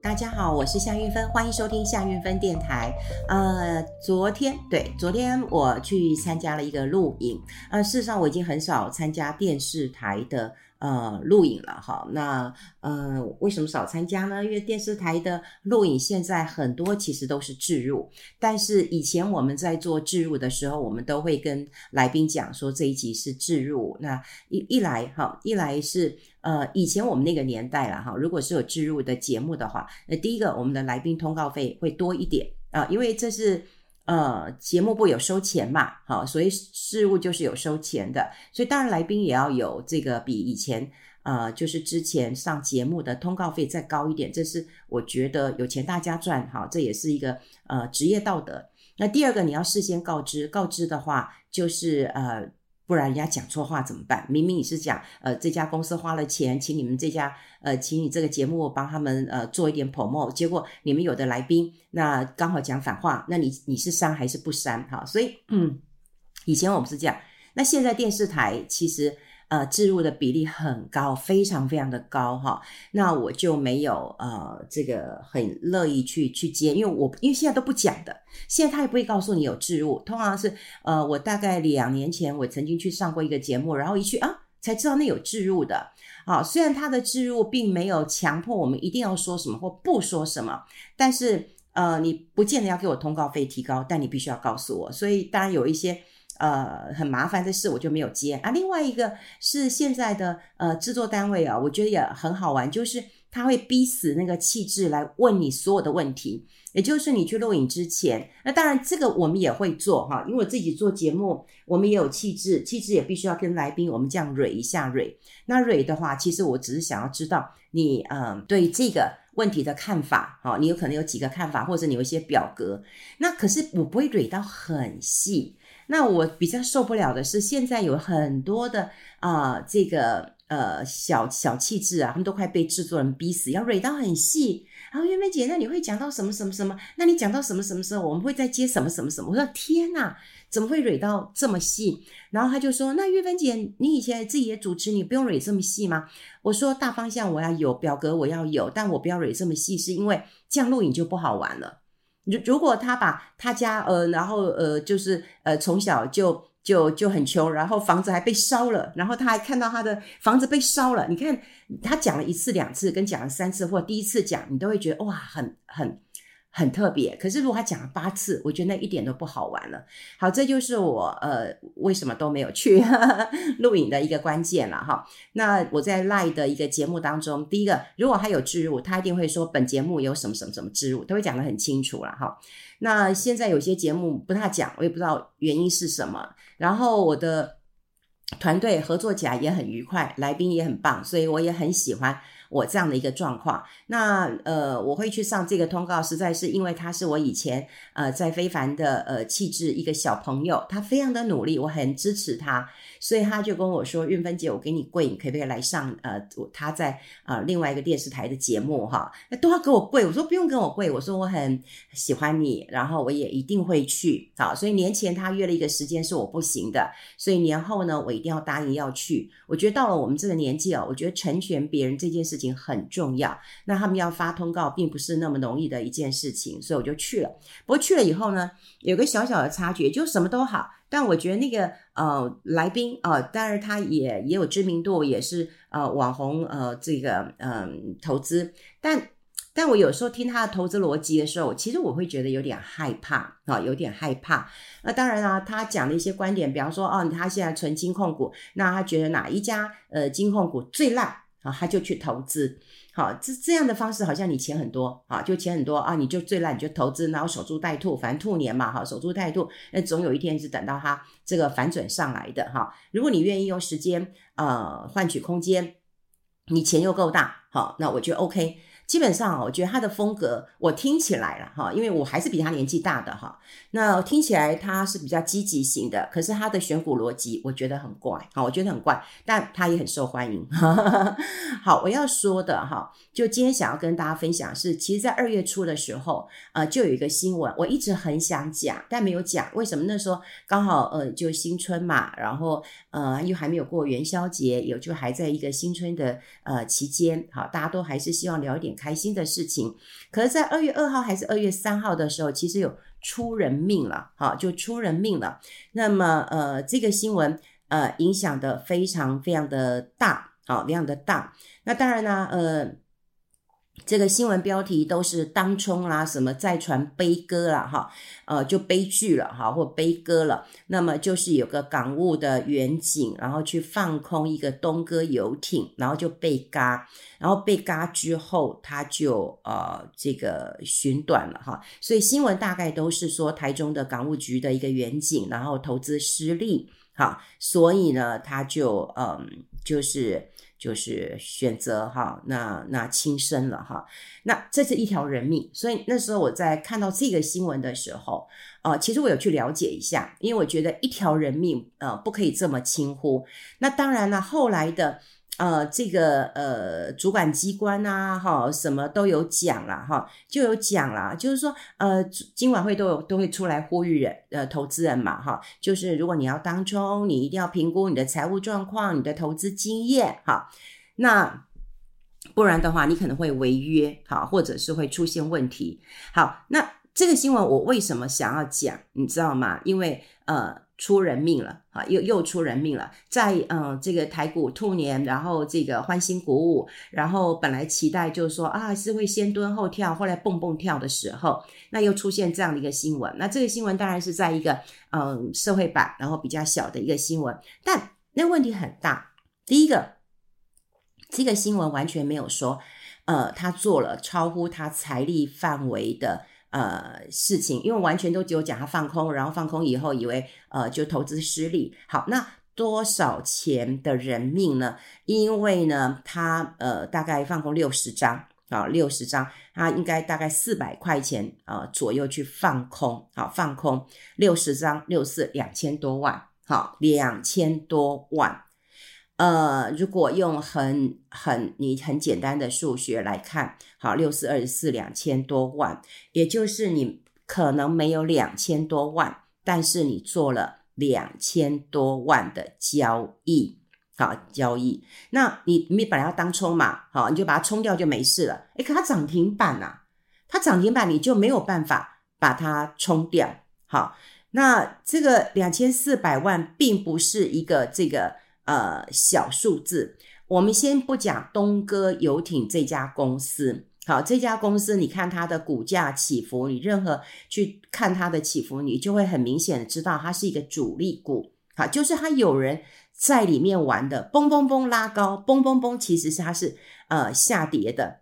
大家好，我是夏运芬，欢迎收听夏运芬电台。呃，昨天对，昨天我去参加了一个录影。呃，事实上我已经很少参加电视台的。呃，录影了哈，那呃，为什么少参加呢？因为电视台的录影现在很多其实都是置入，但是以前我们在做置入的时候，我们都会跟来宾讲说这一集是置入。那一一来哈，一来是呃，以前我们那个年代了哈，如果是有置入的节目的话，那第一个我们的来宾通告费会多一点啊，因为这是。呃，节目部有收钱嘛？好，所以事务就是有收钱的，所以当然来宾也要有这个比以前呃，就是之前上节目的通告费再高一点，这是我觉得有钱大家赚，哈，这也是一个呃职业道德。那第二个你要事先告知，告知的话就是呃。不然人家讲错话怎么办？明明你是讲，呃，这家公司花了钱，请你们这家，呃，请你这个节目帮他们，呃，做一点 promo，结果你们有的来宾，那刚好讲反话，那你你是删还是不删？哈，所以，嗯，以前我们是这样，那现在电视台其实。呃，置入的比例很高，非常非常的高哈。那我就没有呃，这个很乐意去去接，因为我因为现在都不讲的，现在他也不会告诉你有置入。通常是呃，我大概两年前我曾经去上过一个节目，然后一去啊，才知道那有置入的。啊，虽然他的置入并没有强迫我们一定要说什么或不说什么，但是呃，你不见得要给我通告费提高，但你必须要告诉我。所以当然有一些。呃，很麻烦的事我就没有接啊。另外一个是现在的呃制作单位啊，我觉得也很好玩，就是他会逼死那个气质来问你所有的问题，也就是你去录影之前，那当然这个我们也会做哈，因为我自己做节目，我们也有气质，气质也必须要跟来宾我们这样蕊一下蕊。那蕊的话，其实我只是想要知道你嗯、呃、对这个问题的看法，哈，你有可能有几个看法，或者你有一些表格，那可是我不会蕊到很细。那我比较受不了的是，现在有很多的啊、这个呃小小气质啊，他们都快被制作人逼死，要蕊到很细。然后月芬姐，那你会讲到什么什么什么？那你讲到什么什么时候，我们会再接什么什么什么？我说天哪，怎么会蕊到这么细？然后他就说，那月芬姐，你以前自己也主持，你不用蕊这么细吗？我说大方向我要有，表格我要有，但我不要蕊这么细，是因为这样录影就不好玩了。如如果他把他家呃，然后呃，就是呃，从小就就就很穷，然后房子还被烧了，然后他还看到他的房子被烧了。你看他讲了一次两次，跟讲了三次，或第一次讲，你都会觉得哇，很很。很特别，可是如果他讲了八次，我觉得那一点都不好玩了。好，这就是我呃为什么都没有去呵 呵录影的一个关键了哈。那我在 Live 的一个节目当中，第一个，如果他有置入，他一定会说本节目有什么什么什么置入，都会讲得很清楚了哈。那现在有些节目不太讲，我也不知道原因是什么。然后我的团队合作起来也很愉快，来宾也很棒，所以我也很喜欢。我这样的一个状况，那呃，我会去上这个通告，实在是因为他是我以前呃在非凡的呃气质一个小朋友，他非常的努力，我很支持他，所以他就跟我说：“韵芬姐，我给你跪，你可不可以来上呃他在、呃、另外一个电视台的节目哈？那都要给我跪。”我说：“不用跟我跪，我说我很喜欢你，然后我也一定会去。”好，所以年前他约了一个时间是我不行的，所以年后呢，我一定要答应要去。我觉得到了我们这个年纪哦，我觉得成全别人这件事情很重要，那他们要发通告，并不是那么容易的一件事情，所以我就去了。不过去了以后呢，有个小小的差距，就什么都好，但我觉得那个呃来宾啊，当然他也也有知名度，也是呃网红呃这个嗯、投资，但但我有时候听他的投资逻辑的时候，其实我会觉得有点害怕啊，有点害怕。那当然啦，他讲的一些观点，比方说哦，他现在存金控股，那他觉得哪一家呃金控股最烂？啊，他就去投资，好，这这样的方式好像你钱很多啊，就钱很多啊，你就最烂你就投资，然后守株待兔，反正兔年嘛，哈，守株待兔，那总有一天是等到它这个反转上来的哈。如果你愿意用时间呃换取空间，你钱又够大，好，那我觉得 OK。基本上我觉得他的风格，我听起来了哈，因为我还是比他年纪大的哈。那听起来他是比较积极型的，可是他的选股逻辑我觉得很怪好，我觉得很怪，但他也很受欢迎。好，我要说的哈，就今天想要跟大家分享是，其实，在二月初的时候，呃，就有一个新闻，我一直很想讲，但没有讲。为什么？那时候刚好呃，就新春嘛，然后呃，又还没有过元宵节，有就还在一个新春的呃期间，好，大家都还是希望聊一点。开心的事情。可是，在二月二号还是二月三号的时候，其实有出人命了，好，就出人命了。那么，呃，这个新闻呃影响的非常非常的大，好，非常的大。那当然呢，呃。这个新闻标题都是当冲啦，什么再传悲歌啦，哈，呃，就悲剧了，哈，或悲歌了。那么就是有个港务的员警，然后去放空一个东哥游艇，然后就被嘎，然后被嘎之后，他就呃这个寻短了，哈。所以新闻大概都是说台中的港务局的一个员警，然后投资失利，哈，所以呢，他就嗯、就是。就是选择哈，那那轻生了哈，那这是一条人命，所以那时候我在看到这个新闻的时候，呃，其实我有去了解一下，因为我觉得一条人命呃不可以这么轻忽。那当然了，后来的。呃，这个呃，主管机关啊，哈，什么都有讲了哈，就有讲了，就是说，呃，今晚会都有都会出来呼吁人，呃，投资人嘛，哈，就是如果你要当冲，你一定要评估你的财务状况、你的投资经验，哈，那不然的话，你可能会违约，哈，或者是会出现问题。好，那这个新闻我为什么想要讲，你知道吗？因为呃。出人命了啊！又又出人命了，在嗯这个台股兔年，然后这个欢欣鼓舞，然后本来期待就是说啊是会先蹲后跳，后来蹦蹦跳的时候，那又出现这样的一个新闻。那这个新闻当然是在一个嗯社会版，然后比较小的一个新闻，但那问题很大。第一个，这个新闻完全没有说，呃，他做了超乎他财力范围的。呃，事情，因为完全都只有讲他放空，然后放空以后以为呃就投资失利。好，那多少钱的人命呢？因为呢，他呃大概放空六十张啊，六十张，他应该大概四百块钱啊、呃、左右去放空，好，放空六十张，六四两千多万，好，两千多万。呃，如果用很很你很简单的数学来看，好，六四二十四两千多万，也就是你可能没有两千多万，但是你做了两千多万的交易，好，交易，那你你本来要当冲嘛，好，你就把它冲掉就没事了。诶，可它涨停板啊，它涨停板你就没有办法把它冲掉，好，那这个两千四百万并不是一个这个。呃，小数字，我们先不讲东哥游艇这家公司。好，这家公司，你看它的股价起伏，你任何去看它的起伏，你就会很明显的知道它是一个主力股。好，就是它有人在里面玩的，嘣嘣嘣拉高，嘣嘣嘣，其实是它是呃下跌的。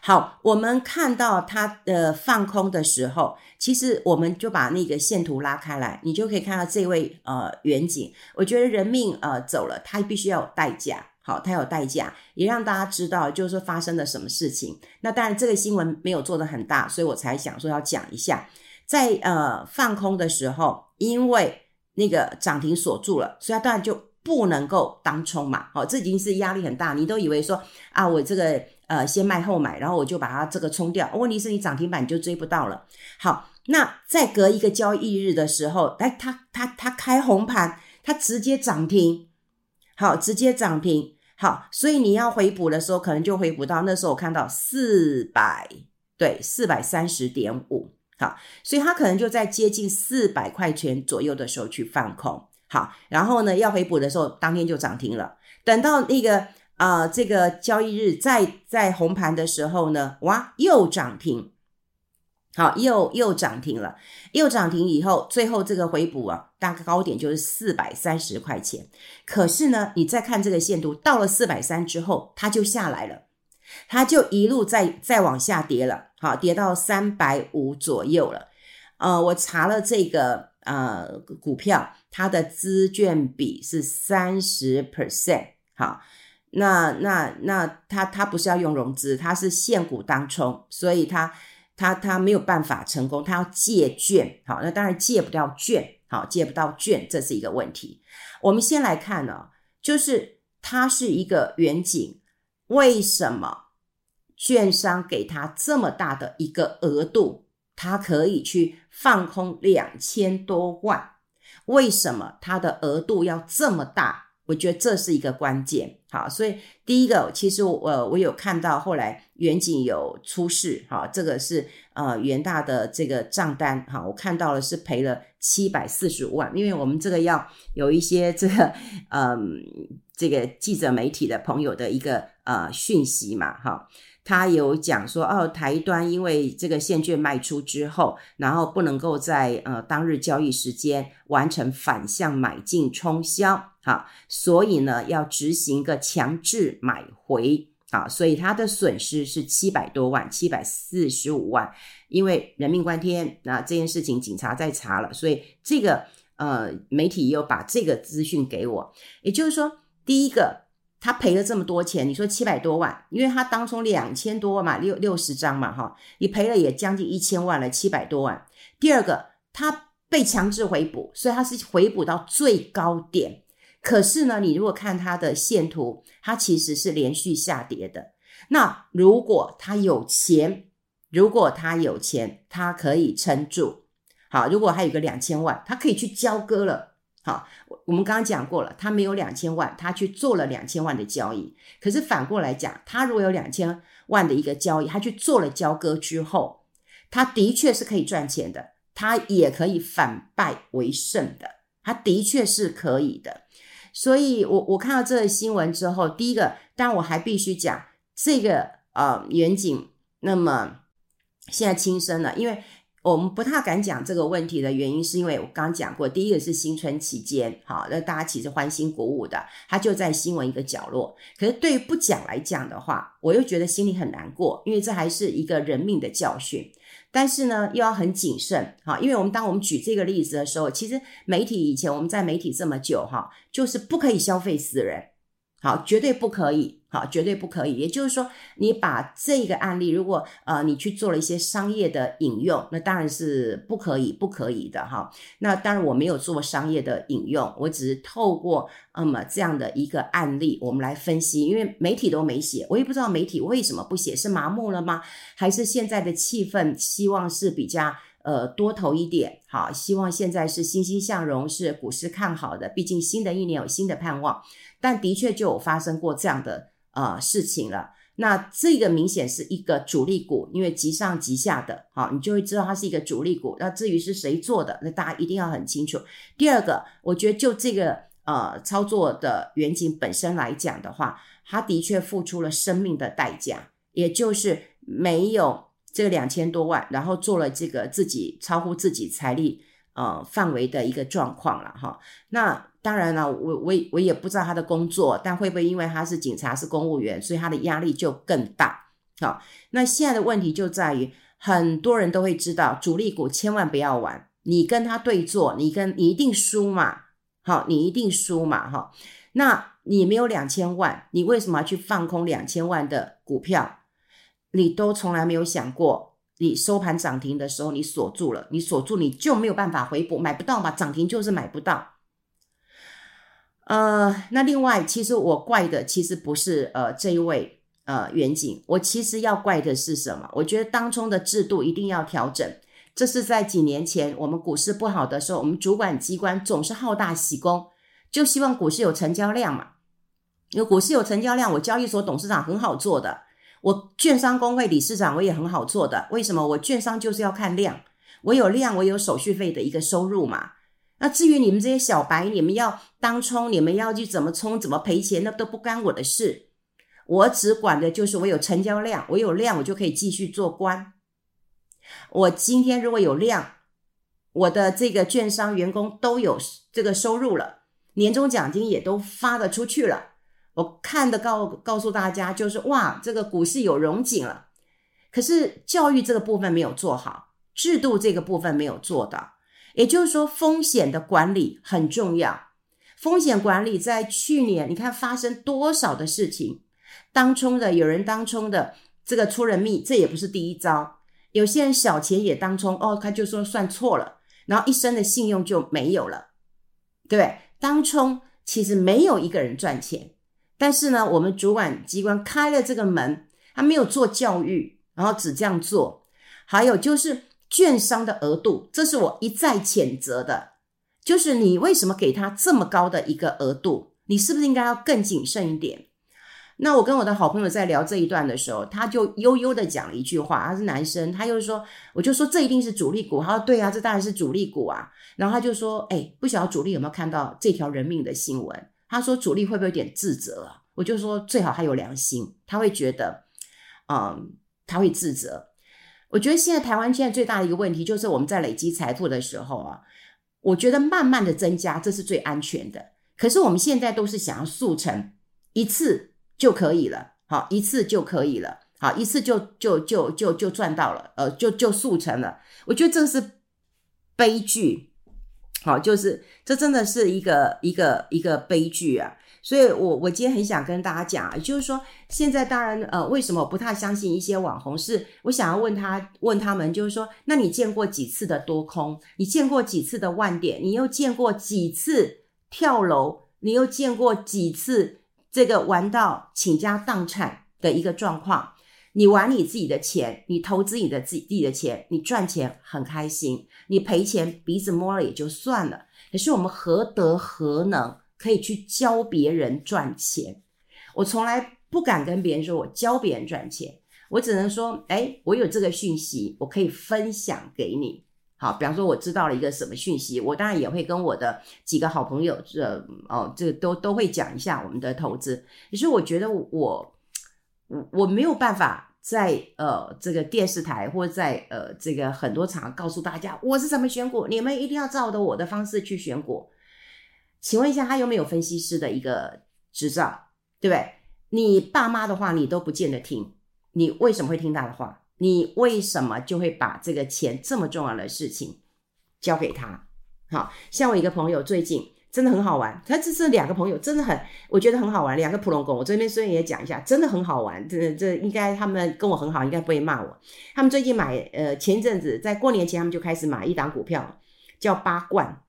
好，我们看到它的放空的时候，其实我们就把那个线图拉开来，你就可以看到这位呃员警。我觉得人命呃走了，他必须要有代价。好，他有代价，也让大家知道就是说发生了什么事情。那当然这个新闻没有做得很大，所以我才想说要讲一下，在呃放空的时候，因为那个涨停锁住了，所以他当然就不能够当冲嘛。好，这已经是压力很大，你都以为说啊，我这个。呃，先卖后买，然后我就把它这个冲掉。问题是你涨停板就追不到了。好，那再隔一个交易日的时候，哎，它它它开红盘，它直接涨停，好，直接涨停，好，所以你要回补的时候，可能就回补到那时候我看到四百，对，四百三十点五，好，所以它可能就在接近四百块钱左右的时候去放空，好，然后呢，要回补的时候，当天就涨停了，等到那个。啊、呃，这个交易日在在红盘的时候呢，哇，又涨停，好，又又涨停了，又涨停以后，最后这个回补啊，大概高点就是四百三十块钱。可是呢，你再看这个线图，到了四百三之后，它就下来了，它就一路再再往下跌了，好，跌到三百五左右了。呃，我查了这个呃股票，它的资券比是三十 percent，好。那那那他他不是要用融资，他是现股当冲，所以他他他没有办法成功，他要借券，好，那当然借不到券，好，借不到券，这是一个问题。我们先来看呢、哦，就是他是一个远景，为什么券商给他这么大的一个额度，他可以去放空两千多万？为什么他的额度要这么大？我觉得这是一个关键。好，所以第一个，其实我呃我有看到后来远景有出事，哈，这个是呃元大的这个账单，哈，我看到了是赔了七百四十五万，因为我们这个要有一些这个嗯、这个记者媒体的朋友的一个呃讯息嘛，哈。他有讲说，哦，台端因为这个现券卖出之后，然后不能够在呃当日交易时间完成反向买进冲销，啊，所以呢要执行个强制买回，啊，所以他的损失是七百多万，七百四十五万，因为人命关天，那这件事情警察在查了，所以这个呃媒体又把这个资讯给我，也就是说，第一个。他赔了这么多钱，你说七百多万，因为他当初两千多万嘛，六六十张嘛，哈，你赔了也将近一千万了，七百多万。第二个，他被强制回补，所以他是回补到最高点。可是呢，你如果看他的线图，它其实是连续下跌的。那如果他有钱，如果他有钱，他可以撑住。好，如果还有个两千万，他可以去交割了。好，我我们刚刚讲过了，他没有两千万，他去做了两千万的交易。可是反过来讲，他如果有两千万的一个交易，他去做了交割之后，他的确是可以赚钱的，他也可以反败为胜的，他的确是可以的。所以我我看到这个新闻之后，第一个，当然我还必须讲这个呃远景，那么现在轻生了，因为。我们不太敢讲这个问题的原因，是因为我刚讲过，第一个是新春期间，好，那大家其实欢欣鼓舞的，它就在新闻一个角落。可是对于不讲来讲的话，我又觉得心里很难过，因为这还是一个人命的教训。但是呢，又要很谨慎，哈，因为我们当我们举这个例子的时候，其实媒体以前我们在媒体这么久，哈，就是不可以消费死人。好，绝对不可以，好，绝对不可以。也就是说，你把这个案例，如果呃你去做了一些商业的引用，那当然是不可以，不可以的哈。那当然我没有做商业的引用，我只是透过那么、这样的一个案例，我们来分析。因为媒体都没写，我也不知道媒体为什么不写，是麻木了吗？还是现在的气氛希望是比较呃多投一点？好，希望现在是欣欣向荣，是股市看好的。毕竟新的一年有新的盼望。但的确就有发生过这样的呃事情了。那这个明显是一个主力股，因为急上急下的，好，你就会知道它是一个主力股。那至于是谁做的，那大家一定要很清楚。第二个，我觉得就这个呃操作的远景本身来讲的话，它的确付出了生命的代价，也就是没有这两千多万，然后做了这个自己超乎自己财力呃范围的一个状况了哈。那。当然了，我我我也不知道他的工作，但会不会因为他是警察是公务员，所以他的压力就更大？好，那现在的问题就在于，很多人都会知道，主力股千万不要玩，你跟他对坐，你跟你一定输嘛，好，你一定输嘛，哈，那你没有两千万，你为什么要去放空两千万的股票？你都从来没有想过，你收盘涨停的时候你锁住了，你锁住你就没有办法回补，买不到嘛，涨停就是买不到。呃，那另外，其实我怪的其实不是呃这一位呃远景，我其实要怪的是什么？我觉得当中的制度一定要调整。这是在几年前我们股市不好的时候，我们主管机关总是好大喜功，就希望股市有成交量嘛。因为股市有成交量，我交易所董事长很好做的，我券商工会理事长我也很好做的。为什么？我券商就是要看量，我有量，我有手续费的一个收入嘛。那至于你们这些小白，你们要当冲，你们要去怎么冲，怎么赔钱，那都不干我的事。我只管的就是我有成交量，我有量，我就可以继续做官。我今天如果有量，我的这个券商员工都有这个收入了，年终奖金也都发的出去了。我看的告告诉大家就是哇，这个股市有融景了。可是教育这个部分没有做好，制度这个部分没有做到。也就是说，风险的管理很重要。风险管理在去年，你看发生多少的事情，当冲的有人当冲的，这个出人命，这也不是第一招。有些人小钱也当冲，哦，他就说算错了，然后一生的信用就没有了，对不对？当冲其实没有一个人赚钱，但是呢，我们主管机关开了这个门，他没有做教育，然后只这样做。还有就是。券商的额度，这是我一再谴责的，就是你为什么给他这么高的一个额度？你是不是应该要更谨慎一点？那我跟我的好朋友在聊这一段的时候，他就悠悠的讲了一句话，他是男生，他又说，我就说这一定是主力股，他说对啊，这当然是主力股啊。然后他就说，哎，不晓得主力有没有看到这条人命的新闻？他说主力会不会有点自责啊？我就说最好他有良心，他会觉得，嗯，他会自责。我觉得现在台湾现在最大的一个问题就是我们在累积财富的时候啊，我觉得慢慢的增加这是最安全的。可是我们现在都是想要速成，一次。就可以了，好，一次就可以了，好，一次就就就就就赚到了，呃，就就速成了。我觉得这是悲剧，好，就是这真的是一个一个一个悲剧啊。所以我我今天很想跟大家讲，就是说现在当然呃，为什么我不太相信一些网红？是我想要问他问他们，就是说，那你见过几次的多空？你见过几次的万点？你又见过几次跳楼？你又见过几次？这个玩到倾家荡产的一个状况，你玩你自己的钱，你投资你的自己自己的钱，你赚钱很开心，你赔钱鼻子摸了也就算了。可是我们何德何能可以去教别人赚钱？我从来不敢跟别人说我教别人赚钱，我只能说，哎，我有这个讯息，我可以分享给你。好，比方说我知道了一个什么讯息，我当然也会跟我的几个好朋友，这哦，这都都会讲一下我们的投资。可是我觉得我我我没有办法在呃这个电视台或者在呃这个很多场告诉大家我是怎么选股，你们一定要照着我的方式去选股。请问一下，他有没有分析师的一个执照？对不对？你爸妈的话你都不见得听，你为什么会听他的话？你为什么就会把这个钱这么重要的事情交给他？好，像我一个朋友最近真的很好玩，他这是两个朋友真的很，我觉得很好玩，两个普通工，我这边虽然也讲一下，真的很好玩，这这应该他们跟我很好，应该不会骂我。他们最近买，呃，前一阵子在过年前他们就开始买一档股票，叫八冠，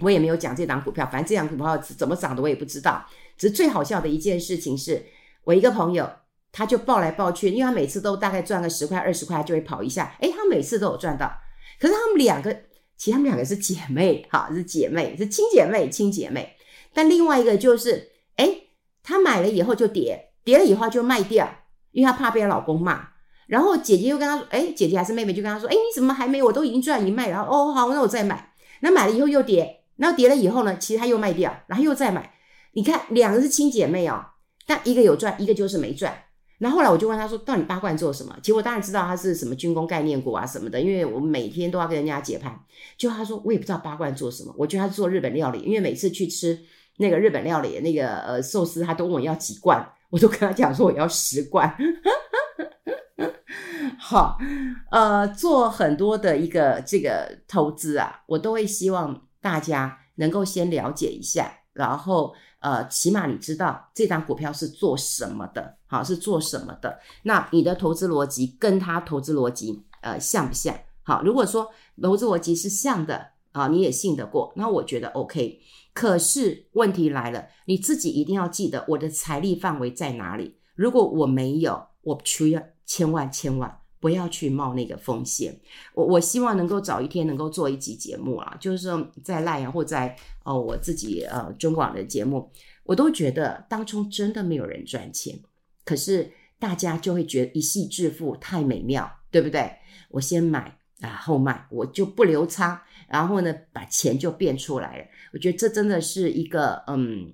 我也没有讲这档股票，反正这档股票怎么涨的我也不知道。只是最好笑的一件事情是，我一个朋友。他就抱来抱去，因为他每次都大概赚个十块二十块，他就会跑一下。诶，他每次都有赚到。可是他们两个，其实他们两个是姐妹，哈，是姐妹，是亲姐妹，亲姐妹。但另外一个就是，诶，他买了以后就跌，跌了以后就卖掉，因为他怕被他老公骂。然后姐姐又跟他说，诶，姐姐还是妹妹就跟他说，诶，你怎么还没？我都已经赚一卖，然后哦好，那我再买。那买了以后又跌，然后跌了以后呢，其实他又卖掉，然后又再买。你看，两个是亲姐妹哦，但一个有赚，一个就是没赚。然后后来我就问他说：“到底八冠做什么？”其实我当然知道他是什么军工概念股啊什么的，因为我每天都要跟人家解盘。就他说我也不知道八冠做什么，我觉得他做日本料理，因为每次去吃那个日本料理那个呃寿司，他都问我要几罐，我就跟他讲说我要十罐。好，呃，做很多的一个这个投资啊，我都会希望大家能够先了解一下，然后。呃，起码你知道这张股票是做什么的，好，是做什么的？那你的投资逻辑跟他投资逻辑呃像不像？好，如果说投资逻辑是像的啊，你也信得过，那我觉得 OK。可是问题来了，你自己一定要记得我的财力范围在哪里。如果我没有，我需要千万千万不要去冒那个风险。我我希望能够早一天能够做一集节目啊，就是说在 LINE 或在。哦，我自己呃中广的节目，我都觉得当中真的没有人赚钱，可是大家就会觉得一夕致富太美妙，对不对？我先买啊后卖，我就不留仓，然后呢把钱就变出来了。我觉得这真的是一个嗯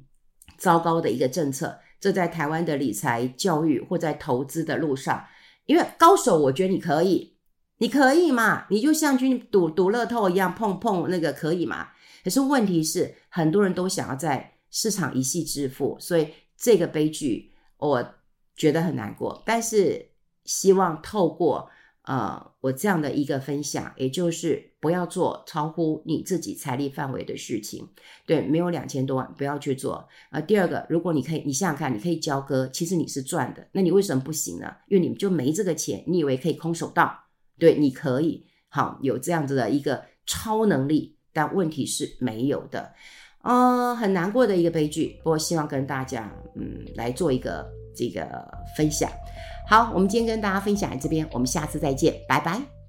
糟糕的一个政策。这在台湾的理财教育或在投资的路上，因为高手，我觉得你可以，你可以嘛，你就像去赌赌乐透一样碰碰那个可以嘛。可是问题是，很多人都想要在市场一夕致富，所以这个悲剧我觉得很难过。但是希望透过呃我这样的一个分享，也就是不要做超乎你自己财力范围的事情。对，没有两千多万不要去做。啊、第二个，如果你可以，你想想看，你可以交割，其实你是赚的，那你为什么不行呢？因为你就没这个钱，你以为可以空手道？对，你可以，好，有这样子的一个超能力。但问题是没有的，嗯，很难过的一个悲剧。不过希望跟大家，嗯，来做一个这个分享。好，我们今天跟大家分享这边，我们下次再见，拜拜。